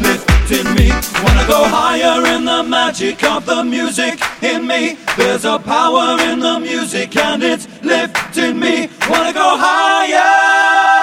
Lifting me. Wanna go higher in the magic of the music in me. There's a power in the music and it's lifting me. Wanna go higher.